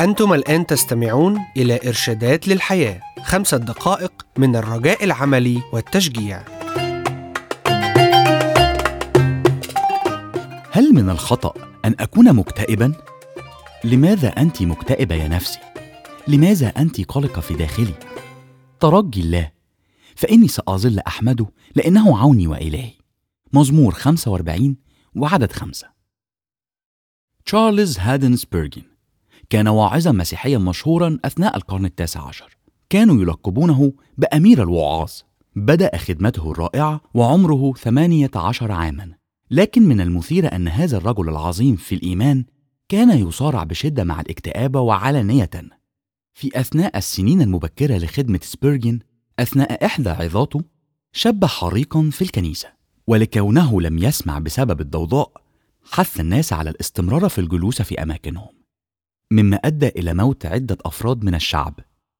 أنتم الآن تستمعون إلى إرشادات للحياة خمسة دقائق من الرجاء العملي والتشجيع هل من الخطأ أن أكون مكتئبا؟ لماذا أنت مكتئبة يا نفسي؟ لماذا أنت قلقة في داخلي؟ ترجي الله فإني سأظل أحمده لأنه عوني وإلهي مزمور 45 وعدد خمسة تشارلز هادن سبيرجن كان واعظا مسيحيا مشهورا أثناء القرن التاسع عشر. كانوا يلقبونه بأمير الوعاظ. بدأ خدمته الرائعة وعمره ثمانية عشر عاما. لكن من المثير أن هذا الرجل العظيم في الإيمان كان يصارع بشدة مع الاكتئاب وعلانية. في أثناء السنين المبكرة لخدمة سبيرجن أثناء إحدى عظاته شب حريقا في الكنيسة. ولكونه لم يسمع بسبب الضوضاء حث الناس على الاستمرار في الجلوس في أماكنهم. مما أدى إلى موت عدة أفراد من الشعب.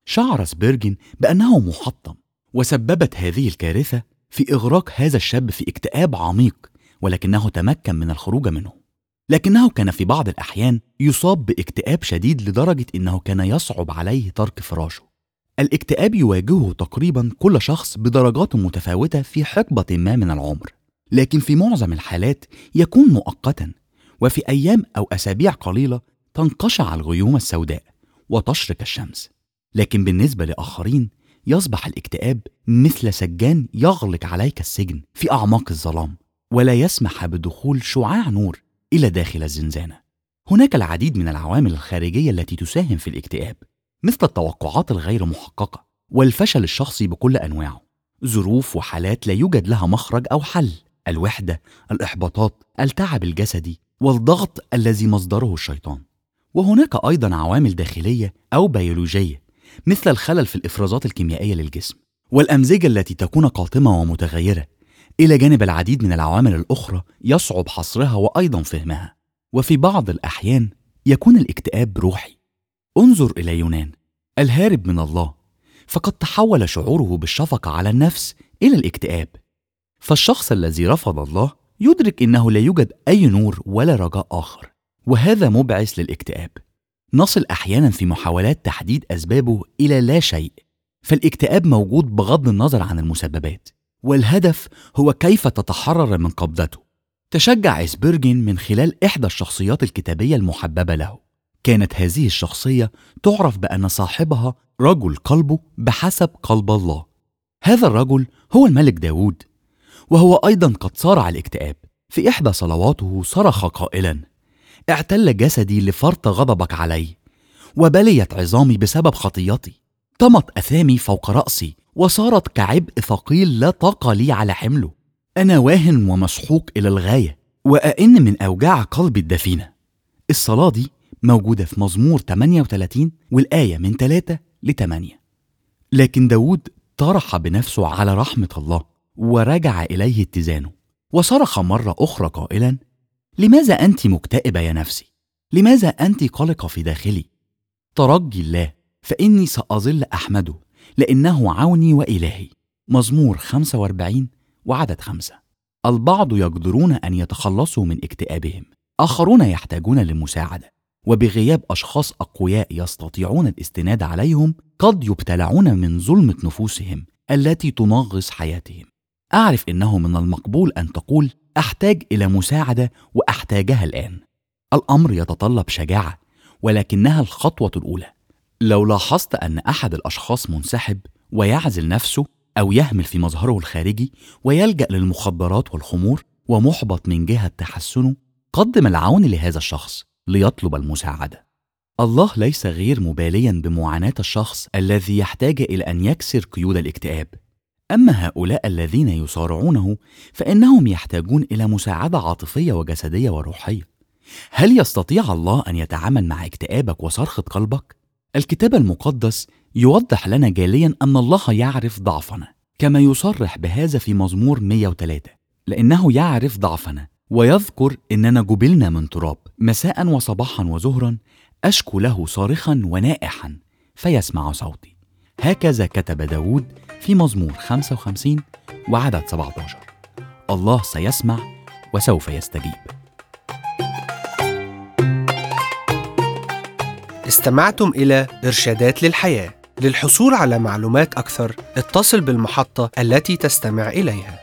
شعر سبيرجن بأنه محطم وسببت هذه الكارثة في إغراق هذا الشاب في اكتئاب عميق ولكنه تمكن من الخروج منه. لكنه كان في بعض الأحيان يصاب باكتئاب شديد لدرجة إنه كان يصعب عليه ترك فراشه. الاكتئاب يواجهه تقريبا كل شخص بدرجات متفاوتة في حقبة ما من العمر. لكن في معظم الحالات يكون مؤقتا وفي أيام أو أسابيع قليلة تنقشع الغيوم السوداء وتشرق الشمس لكن بالنسبة لآخرين يصبح الاكتئاب مثل سجان يغلق عليك السجن في أعماق الظلام ولا يسمح بدخول شعاع نور إلى داخل الزنزانة. هناك العديد من العوامل الخارجية التي تساهم في الاكتئاب مثل التوقعات الغير محققة والفشل الشخصي بكل أنواعه. ظروف وحالات لا يوجد لها مخرج أو حل. الوحدة الإحباطات التعب الجسدي والضغط الذي مصدره الشيطان. وهناك أيضا عوامل داخلية أو بيولوجية مثل الخلل في الإفرازات الكيميائية للجسم والأمزجة التي تكون قاتمة ومتغيرة. إلى جانب العديد من العوامل الأخرى يصعب حصرها وأيضا فهمها. وفي بعض الأحيان يكون الاكتئاب روحي. انظر إلى يونان الهارب من الله فقد تحول شعوره بالشفقة على النفس إلى الاكتئاب. فالشخص الذي رفض الله يدرك إنه لا يوجد أي نور ولا رجاء آخر. وهذا مبعث للاكتئاب. نصل أحيانا في محاولات تحديد أسبابه إلى لا شيء فالاكتئاب موجود بغض النظر عن المسببات والهدف هو كيف تتحرر من قبضته. تشجع اسبرجن من خلال إحدى الشخصيات الكتابية المحببة له. كانت هذه الشخصية تعرف بأن صاحبها رجل قلبه بحسب قلب الله. هذا الرجل هو الملك داود وهو أيضا قد صارع الاكتئاب. في إحدى صلواته صرخ قائلا اعتل جسدي لفرط غضبك علي وبليت عظامي بسبب خطيتي. طمت أثامي فوق رأسي وصارت كعبء ثقيل لا طاقة لي على حمله. أنا واهن ومسحوق إلى الغاية وأئن من أوجاع قلبي الدفينة. الصلاة دي موجودة في مزمور 38 والآية من 3 ل 8 لكن داود طرح بنفسه على رحمة الله ورجع إليه اتزانه. وصرخ مرة أخرى قائلا لماذا أنت مكتئبة يا نفسي؟ لماذا أنت قلقة في داخلي؟ ترجي الله فإني سأظل أحمده لأنه عوني وإلهي مزمور 45 وعدد خمسة البعض يقدرون أن يتخلصوا من اكتئابهم آخرون يحتاجون للمساعدة وبغياب أشخاص أقوياء يستطيعون الاستناد عليهم قد يبتلعون من ظلمة نفوسهم التي تنغص حياتهم أعرف إنه من المقبول أن تقول أحتاج إلى مساعدة وأحتاجها الآن. الأمر يتطلب شجاعة، ولكنها الخطوة الأولى. لو لاحظت أن أحد الأشخاص منسحب ويعزل نفسه أو يهمل في مظهره الخارجي ويلجأ للمخدرات والخمور ومحبط من جهة تحسنه، قدم العون لهذا الشخص ليطلب المساعدة. الله ليس غير مباليا بمعاناة الشخص الذي يحتاج إلى أن يكسر قيود الاكتئاب. أما هؤلاء الذين يصارعونه فإنهم يحتاجون إلى مساعدة عاطفية وجسدية وروحية. هل يستطيع الله أن يتعامل مع اكتئابك وصرخة قلبك؟ الكتاب المقدس يوضح لنا جاليا أن الله يعرف ضعفنا كما يصرح بهذا في مزمور 103 لأنه يعرف ضعفنا ويذكر إننا جبلنا من تراب مساء وصباحا وظهرا أشكو له صارخا ونائحا فيسمع صوتي. هكذا كتب داود في مزمور 55 وعدد 17 الله سيسمع وسوف يستجيب. استمعتم إلى إرشادات للحياة. للحصول على معلومات أكثر اتصل بالمحطة التي تستمع إليها.